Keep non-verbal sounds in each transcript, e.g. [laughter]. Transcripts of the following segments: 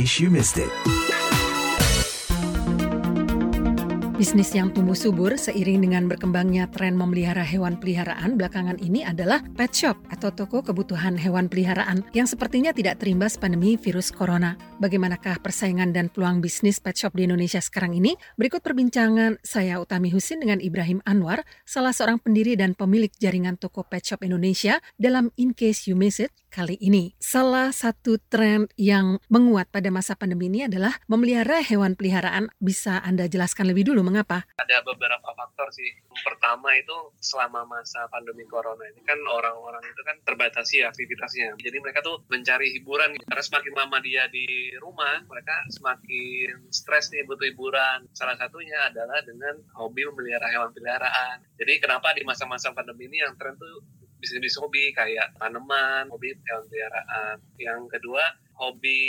case you missed it. Bisnis yang tumbuh subur seiring dengan berkembangnya tren memelihara hewan peliharaan belakangan ini adalah pet shop atau toko kebutuhan hewan peliharaan yang sepertinya tidak terimbas pandemi virus corona. Bagaimanakah persaingan dan peluang bisnis pet shop di Indonesia sekarang ini? Berikut perbincangan saya Utami Husin dengan Ibrahim Anwar, salah seorang pendiri dan pemilik jaringan toko pet shop Indonesia dalam In Case You Miss It kali ini. Salah satu tren yang menguat pada masa pandemi ini adalah memelihara hewan peliharaan. Bisa Anda jelaskan lebih dulu mengapa? Ada beberapa faktor sih. Pertama itu selama masa pandemi corona ini kan orang-orang itu kan terbatasi aktivitasnya. Jadi mereka tuh mencari hiburan karena semakin lama dia di rumah, mereka semakin stres nih butuh hiburan. Salah satunya adalah dengan hobi memelihara hewan peliharaan. Jadi kenapa di masa-masa pandemi ini yang tren tuh bisnis-bisnis hobi kayak tanaman, hobi peliharaan. Yang kedua, hobi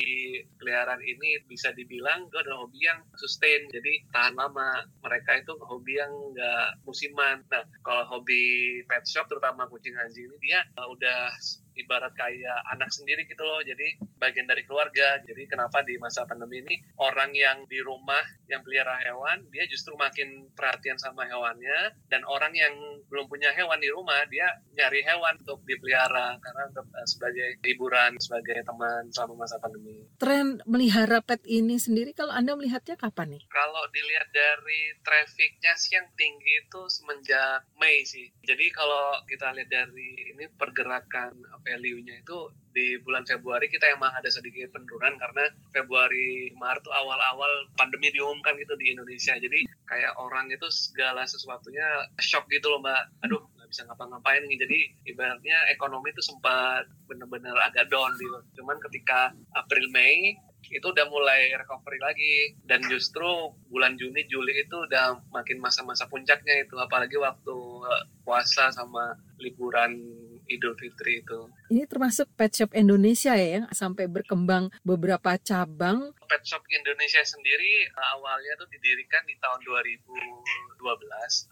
peliharaan ini bisa dibilang itu adalah hobi yang sustain. Jadi tahan lama. Mereka itu hobi yang nggak musiman. Nah kalau hobi pet shop terutama kucing anjing ini dia uh, udah ibarat kayak anak sendiri gitu loh. Jadi bagian dari keluarga jadi kenapa di masa pandemi ini orang yang di rumah yang pelihara hewan dia justru makin perhatian sama hewannya dan orang yang belum punya hewan di rumah dia nyari hewan untuk dipelihara karena untuk uh, sebagai hiburan sebagai teman selama masa pandemi. Tren melihara pet ini sendiri kalau Anda melihatnya kapan nih? Kalau dilihat dari trafficnya sih yang tinggi itu semenjak Mei sih. Jadi kalau kita lihat dari ini pergerakan value-nya itu di bulan Februari kita emang ada sedikit penurunan karena Februari Maret tuh awal-awal pandemi diumumkan gitu di Indonesia. Jadi kayak orang itu segala sesuatunya shock gitu loh mbak. Aduh nggak bisa ngapa-ngapain nih. Jadi ibaratnya ekonomi itu sempat benar-benar agak down gitu. Cuman ketika April Mei itu udah mulai recovery lagi dan justru bulan Juni Juli itu udah makin masa-masa puncaknya itu apalagi waktu puasa sama liburan Idul Fitri itu. Ini termasuk pet shop Indonesia ya yang sampai berkembang beberapa cabang. Pet shop Indonesia sendiri awalnya tuh didirikan di tahun 2012.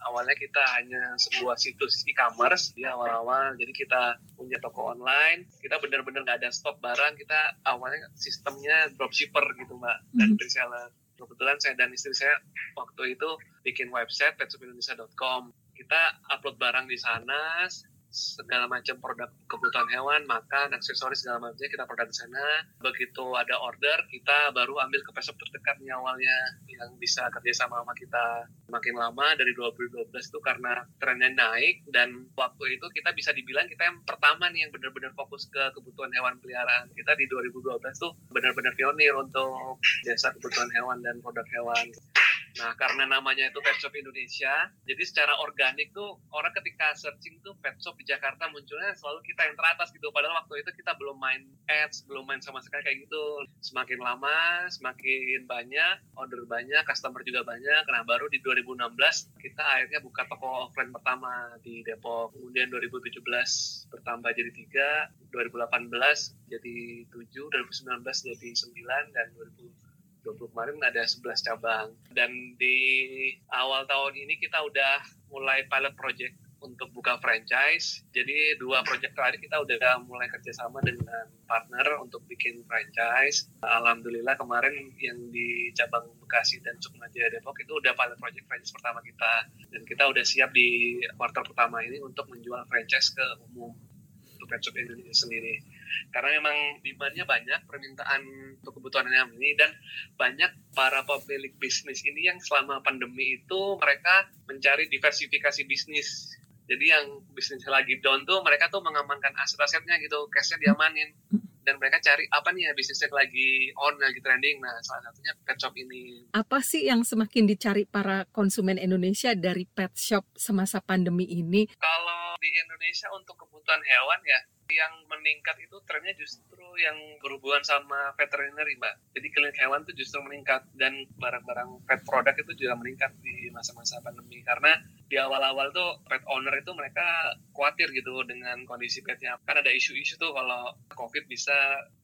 Awalnya kita hanya sebuah situs e-commerce di awal-awal. Jadi kita punya toko online. Kita benar-benar nggak ada stok barang. Kita awalnya sistemnya dropshipper gitu mbak dan reseller. Kebetulan saya dan istri saya waktu itu bikin website petshopindonesia.com. Kita upload barang di sana, segala macam produk kebutuhan hewan, makan, aksesoris segala macamnya kita produk di sana. Begitu ada order, kita baru ambil ke terdekat nih awalnya yang bisa kerja sama sama kita makin lama dari 2012 itu karena trennya naik dan waktu itu kita bisa dibilang kita yang pertama nih yang benar-benar fokus ke kebutuhan hewan peliharaan. Kita di 2012 tuh benar-benar pionir untuk jasa kebutuhan hewan dan produk hewan. Nah, karena namanya itu Pet Shop Indonesia, jadi secara organik tuh orang ketika searching tuh Pet Shop di Jakarta munculnya selalu kita yang teratas gitu. Padahal waktu itu kita belum main ads, belum main sama sekali kayak gitu. Semakin lama, semakin banyak, order banyak, customer juga banyak. Nah, baru di 2016 kita akhirnya buka toko offline pertama di Depok. Kemudian 2017 bertambah jadi 3, 2018 jadi 7, 2019 jadi 9, dan 2020 20 kemarin ada 11 cabang dan di awal tahun ini kita udah mulai pilot project untuk buka franchise. Jadi dua project terakhir kita udah mulai kerjasama dengan partner untuk bikin franchise. Alhamdulillah kemarin yang di cabang Bekasi dan Sukmaja Depok itu udah pilot project franchise pertama kita. Dan kita udah siap di kuartal pertama ini untuk menjual franchise ke umum untuk Pet Indonesia sendiri karena memang demandnya banyak permintaan untuk kebutuhan yang ini dan banyak para pemilik bisnis ini yang selama pandemi itu mereka mencari diversifikasi bisnis. Jadi yang bisnis lagi down tuh mereka tuh mengamankan aset-asetnya gitu cashnya diamanin dan mereka cari apa nih ya bisnisnya lagi on lagi trending. Nah salah satunya pet shop ini. Apa sih yang semakin dicari para konsumen Indonesia dari pet shop semasa pandemi ini? Kalau di Indonesia untuk kebutuhan hewan ya yang meningkat itu trennya justru yang berhubungan sama veterinary mbak. Jadi klinik hewan itu justru meningkat dan barang-barang pet product itu juga meningkat di masa-masa pandemi. Karena di awal-awal tuh pet owner itu mereka khawatir gitu dengan kondisi petnya. Kan ada isu-isu tuh kalau COVID bisa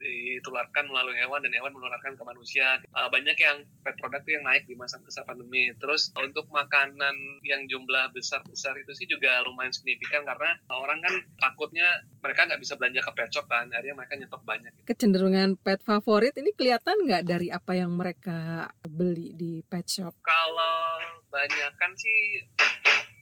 ditularkan melalui hewan dan hewan menularkan ke manusia. Uh, banyak yang pet produk tuh yang naik di masa-masa pandemi. Terus untuk makanan yang jumlah besar-besar itu sih juga lumayan signifikan karena orang kan takutnya mereka nggak bisa belanja ke pet shop kan, akhirnya mereka nyetok banyak. Kecenderungan pet favorit ini kelihatan nggak dari apa yang mereka beli di pet shop? Kalau banyak kan sih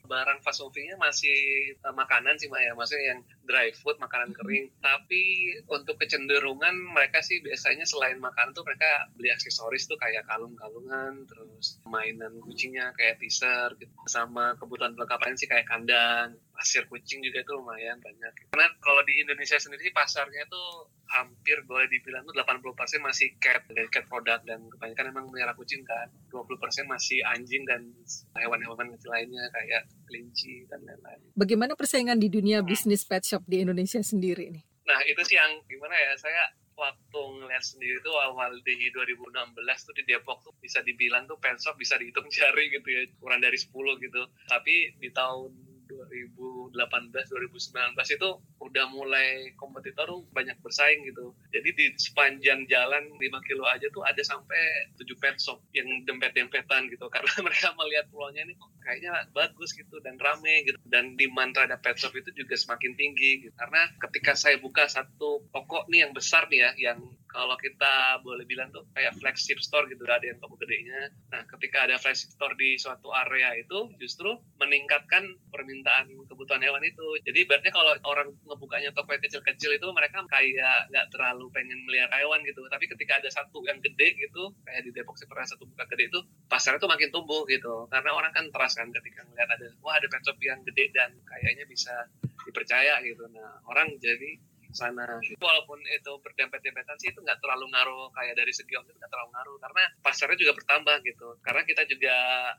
barang fast movingnya masih uh, makanan sih Mbak ya, maksudnya yang dry food, makanan hmm. kering. Tapi untuk kecenderungan mereka sih biasanya selain makanan tuh mereka beli aksesoris tuh kayak kalung-kalungan, terus mainan kucingnya kayak teaser gitu. Sama kebutuhan perlengkapan sih kayak kandang, pasir kucing juga itu lumayan banyak. Karena kalau di Indonesia sendiri pasarnya tuh hampir boleh dibilang tuh 80% masih cat dan cat produk dan kebanyakan memang melihara kucing kan. 20% masih anjing dan hewan-hewan kecil lainnya kayak kelinci dan lain-lain. Bagaimana persaingan di dunia bisnis pet shop di Indonesia sendiri nih? Nah itu sih yang gimana ya saya waktu ngeliat sendiri tuh awal di 2016 tuh di Depok tuh bisa dibilang tuh pet shop bisa dihitung [laughs] jari gitu ya kurang dari 10 gitu tapi di tahun 2018 2019 itu udah mulai kompetitor banyak bersaing gitu. Jadi di sepanjang jalan 5 kilo aja tuh ada sampai 7 pet shop yang dempet-dempetan gitu. [laughs] Karena mereka melihat pulau-nya ini kok kayaknya bagus gitu dan rame gitu. Dan demand terhadap pet shop itu juga semakin tinggi gitu. Karena ketika saya buka satu toko nih yang besar nih ya yang kalau kita boleh bilang tuh kayak flagship store gitu ada yang toko gedenya. Nah ketika ada flagship store di suatu area itu justru meningkatkan permintaan kebutuhan hewan itu. Jadi berarti kalau orang ngebukanya toko yang kecil-kecil itu mereka kayak nggak terlalu pengen melihara hewan gitu. Tapi ketika ada satu yang gede gitu kayak di Depok sih pernah satu buka gede itu pasarnya tuh makin tumbuh gitu. Karena orang kan teras kan ketika ngeliat ada wah ada pet shop yang gede dan kayaknya bisa dipercaya gitu. Nah orang jadi sana. Gitu. walaupun itu berdempet-dempetan sih itu nggak terlalu ngaruh kayak dari segi omset nggak terlalu ngaruh. Karena pasarnya juga bertambah gitu. Karena kita juga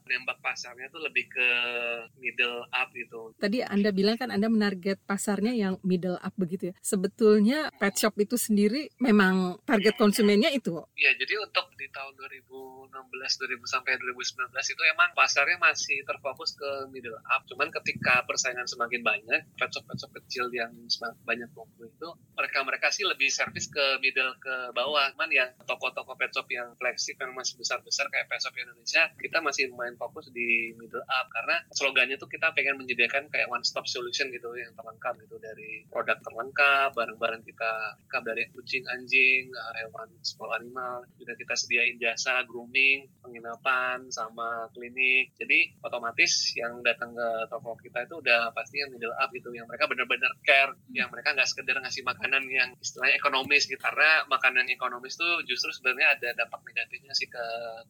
nembak pasarnya tuh lebih ke middle up gitu. Tadi anda bilang kan anda menarget pasarnya yang middle up begitu ya. Sebetulnya pet shop itu sendiri memang target konsumennya itu ya jadi untuk di tahun 2016 2000 sampai 2019 itu emang pasarnya masih terfokus ke middle up. Cuman ketika persaingan semakin banyak pet shop pet shop kecil yang banyak kumpul itu itu mereka-mereka sih lebih servis ke middle ke bawah. Cuman yang toko-toko pet shop yang flagship yang masih besar-besar kayak pet shop Indonesia, kita masih main fokus di middle up karena slogannya tuh kita pengen menyediakan kayak one stop solution gitu yang terlengkap gitu dari produk terlengkap, barang-barang kita lengkap dari kucing, anjing, hewan sekolah animal, juga kita sediain jasa grooming, penginapan, sama klinik. Jadi otomatis yang datang ke toko kita itu udah pasti yang middle up gitu, yang mereka benar-benar care, yang mereka nggak sekedar ngasih ngasih makanan yang istilahnya ekonomis gitu. Karena makanan ekonomis tuh justru sebenarnya ada dampak negatifnya sih ke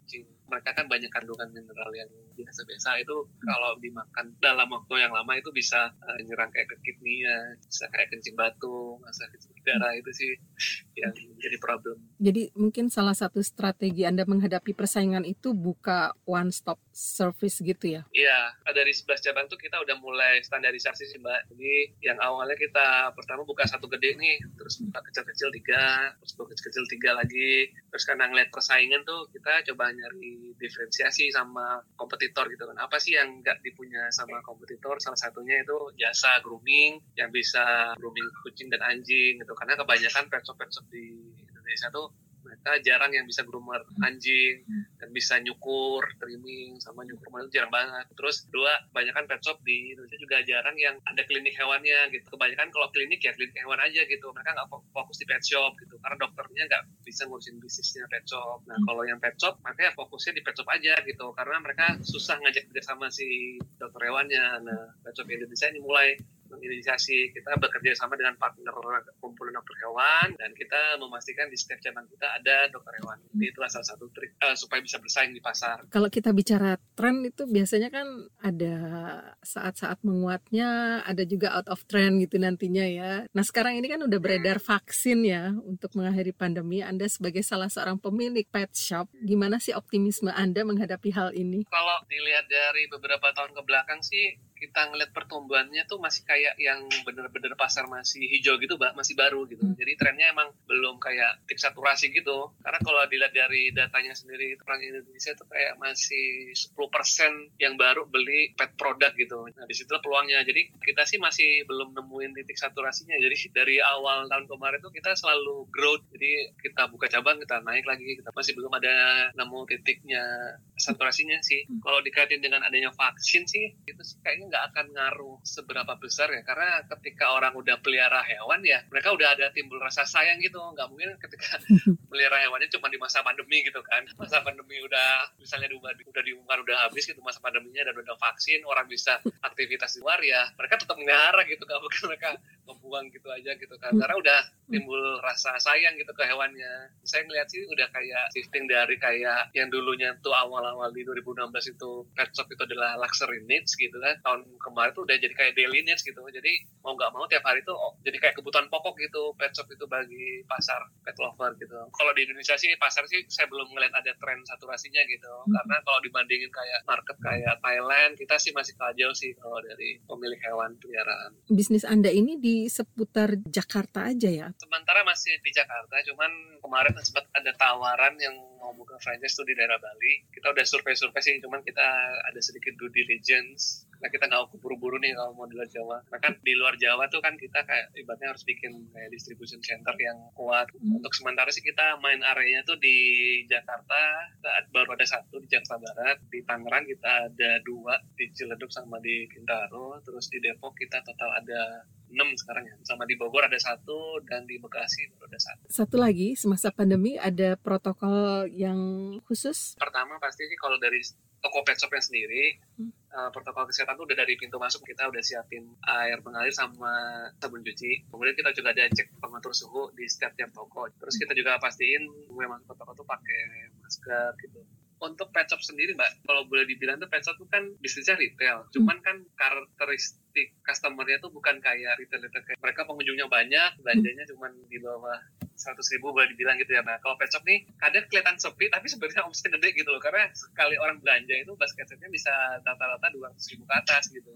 kucing mereka kan banyak kandungan mineral yang biasa-biasa. Itu kalau dimakan dalam waktu yang lama itu bisa uh, nyerang kayak ke kidney ya bisa kayak kencing batu masa kencing darah itu sih yang jadi problem. Jadi mungkin salah satu strategi anda menghadapi persaingan itu buka one stop service gitu ya? Iya dari 11 cabang tuh kita udah mulai standarisasi sih mbak. Jadi yang awalnya kita pertama buka satu gede nih terus buka kecil-kecil tiga terus buka kecil-kecil tiga lagi. Terus karena ngeliat persaingan tuh kita coba nyari diferensiasi sama kompetitor gitu kan. Apa sih yang nggak dipunya sama kompetitor? Salah satunya itu jasa grooming yang bisa grooming kucing dan anjing gitu. Karena kebanyakan pet shop pet shop di Indonesia tuh mereka jarang yang bisa groomer anjing dan bisa nyukur trimming sama nyukur itu jarang banget. Terus dua kebanyakan pet shop di Indonesia juga jarang yang ada klinik hewannya gitu. Kebanyakan kalau klinik ya klinik hewan aja gitu. Mereka nggak fokus di pet shop gitu. Karena dokternya nggak bisa ngurusin bisnisnya pet shop. Nah kalau yang pet shop mereka fokusnya di pet shop aja gitu. Karena mereka susah ngajak kerja sama si dokter hewannya. Nah pet shop Indonesia ini mulai menginisiasi kita bekerja sama dengan partner kumpulan dokter hewan dan kita memastikan di setiap cabang kita ada dokter hewan. Jadi itulah salah satu trik uh, supaya bisa bersaing di pasar. Kalau kita bicara tren itu biasanya kan ada saat-saat menguatnya, ada juga out of trend gitu nantinya ya. Nah sekarang ini kan udah beredar vaksin ya untuk mengakhiri pandemi. Anda sebagai salah seorang pemilik pet shop, gimana sih optimisme Anda menghadapi hal ini? Kalau dilihat dari beberapa tahun ke belakang sih kita ngeliat pertumbuhannya tuh masih kayak yang bener-bener pasar masih hijau gitu, masih baru gitu. Hmm. Jadi trennya emang belum kayak tik saturasi gitu. Karena kalau dilihat dari datanya sendiri, orang Indonesia tuh kayak masih 10% yang baru beli pet product gitu. Nah, di situ peluangnya. Jadi kita sih masih belum nemuin titik saturasinya. Jadi dari awal tahun kemarin tuh kita selalu growth. Jadi kita buka cabang, kita naik lagi. Kita masih belum ada nemu titiknya saturasinya sih. Hmm. Kalau dikaitin dengan adanya vaksin sih, itu sih kayaknya nggak akan ngaruh seberapa besar ya. Karena ketika orang udah pelihara hewan ya, mereka udah ada timbul rasa sayang gitu. Nggak mungkin ketika [laughs] pelihara hewannya cuma di masa pandemi gitu kan. Masa pandemi udah, misalnya udah, udah diumumkan udah habis gitu masa pandeminya dan udah vaksin, orang bisa aktivitas di luar ya, mereka tetap melihara gitu. Nggak mungkin mereka membuang gitu aja gitu kan. Karena udah timbul rasa sayang gitu ke hewannya. Saya ngeliat sih udah kayak shifting dari kayak yang dulunya tuh awal-awal di 2016 itu pet shop itu adalah luxury needs gitu kan tahun kemarin tuh udah jadi kayak daily needs gitu jadi mau nggak mau tiap hari tuh oh, jadi kayak kebutuhan pokok gitu pet shop itu bagi pasar pet lover gitu kalau di Indonesia sih pasar sih saya belum ngeliat ada tren saturasinya gitu hmm. karena kalau dibandingin kayak market kayak Thailand kita sih masih kajau sih kalau dari pemilik hewan peliharaan bisnis anda ini di seputar Jakarta aja ya? Sementara masih di Jakarta cuman kemarin sempat ada tawaran yang mau buka franchise tuh di daerah Bali. Kita udah survei-survei sih, cuman kita ada sedikit due diligence karena kita nggak keburu-buru nih kalau mau di luar Jawa. Nah kan di luar Jawa tuh kan kita kayak ibaratnya harus bikin kayak distribution center yang kuat. Hmm. Untuk sementara sih kita main areanya tuh di Jakarta, kita baru ada satu di Jakarta Barat, di Tangerang kita ada dua, di Ciledug sama di Bintaro, terus di Depok kita total ada enam sekarang ya sama di Bogor ada satu dan di Bekasi baru ada satu satu lagi semasa pandemi ada protokol yang khusus? Pertama pasti sih kalau dari toko pet shopnya sendiri hmm. uh, protokol kesehatan tuh udah dari pintu masuk kita udah siapin air mengalir sama sabun cuci. Kemudian kita juga ada cek pengatur suhu di setiap tiap toko. Terus kita juga pastiin memang masuk ke toko tuh pakai masker gitu untuk pet shop sendiri mbak kalau boleh dibilang tuh pet shop tuh kan bisnisnya retail. Cuman kan karakteristik customernya tuh bukan kayak retail retail kayak mereka pengunjungnya banyak belanjanya cuma di bawah seratus ribu boleh dibilang gitu ya nah kalau pet shop nih kadang kelihatan sepi tapi sebenarnya omsetnya gede gitu loh. Karena sekali orang belanja itu basketnya bisa rata-rata dua ratus ribu ke atas gitu.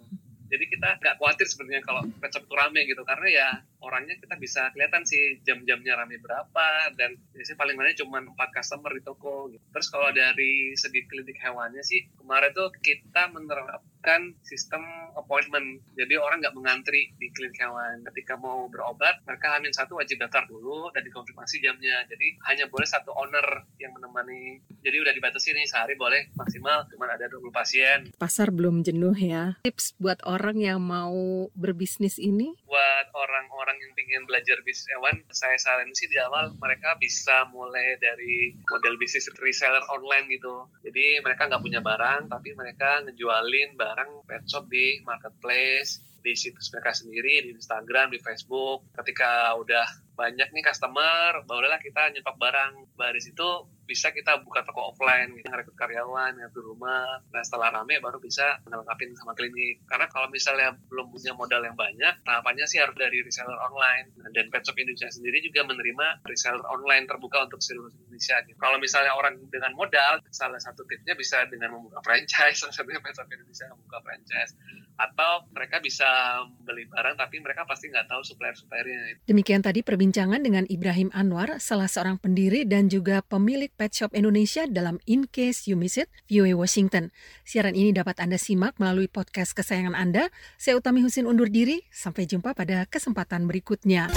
Jadi kita nggak khawatir sebenarnya kalau pet shop itu rame gitu. Karena ya orangnya kita bisa kelihatan sih jam-jamnya rame berapa dan biasanya paling banyak cuma empat customer di toko gitu. Terus kalau dari segi klinik hewannya sih kemarin tuh kita menerapkan sistem appointment. Jadi orang nggak mengantri di klinik hewan. Ketika mau berobat, mereka hamil satu wajib daftar dulu dan dikonfirmasi jamnya. Jadi hanya boleh satu owner yang menemani. Jadi udah dibatasi nih sehari boleh maksimal cuma ada 20 pasien. Pasar belum jenuh ya. Tips buat orang yang mau berbisnis ini? Buat orang-orang orang yang ingin belajar bisnis hewan, saya saran sih di awal mereka bisa mulai dari model bisnis reseller online gitu. Jadi mereka nggak punya barang, tapi mereka ngejualin barang pet shop di marketplace, di situs mereka sendiri, di Instagram, di Facebook. Ketika udah banyak nih customer, barulah kita nyetok barang. Baris itu bisa kita buka toko offline, kita ngerekrut karyawan, ngatur rumah. Nah setelah rame baru bisa melengkapi sama klinik. Karena kalau misalnya belum punya modal yang banyak, tahapannya sih harus dari reseller online. Nah, dan Pet Shop Indonesia sendiri juga menerima reseller online terbuka untuk seluruh Indonesia. Gitu. Kalau misalnya orang dengan modal, salah satu tipsnya bisa dengan membuka franchise. [laughs] Salah satunya Pet Shop Indonesia membuka franchise. Atau mereka bisa beli barang tapi mereka pasti nggak tahu supplier-suppliernya. Demikian tadi perbincangan dengan Ibrahim Anwar, salah seorang pendiri dan juga pemilik Pet Shop Indonesia dalam In Case You Miss It, VOA Washington. Siaran ini dapat Anda simak melalui podcast kesayangan Anda. Saya Utami Husin undur diri, sampai jumpa pada kesempatan berikutnya.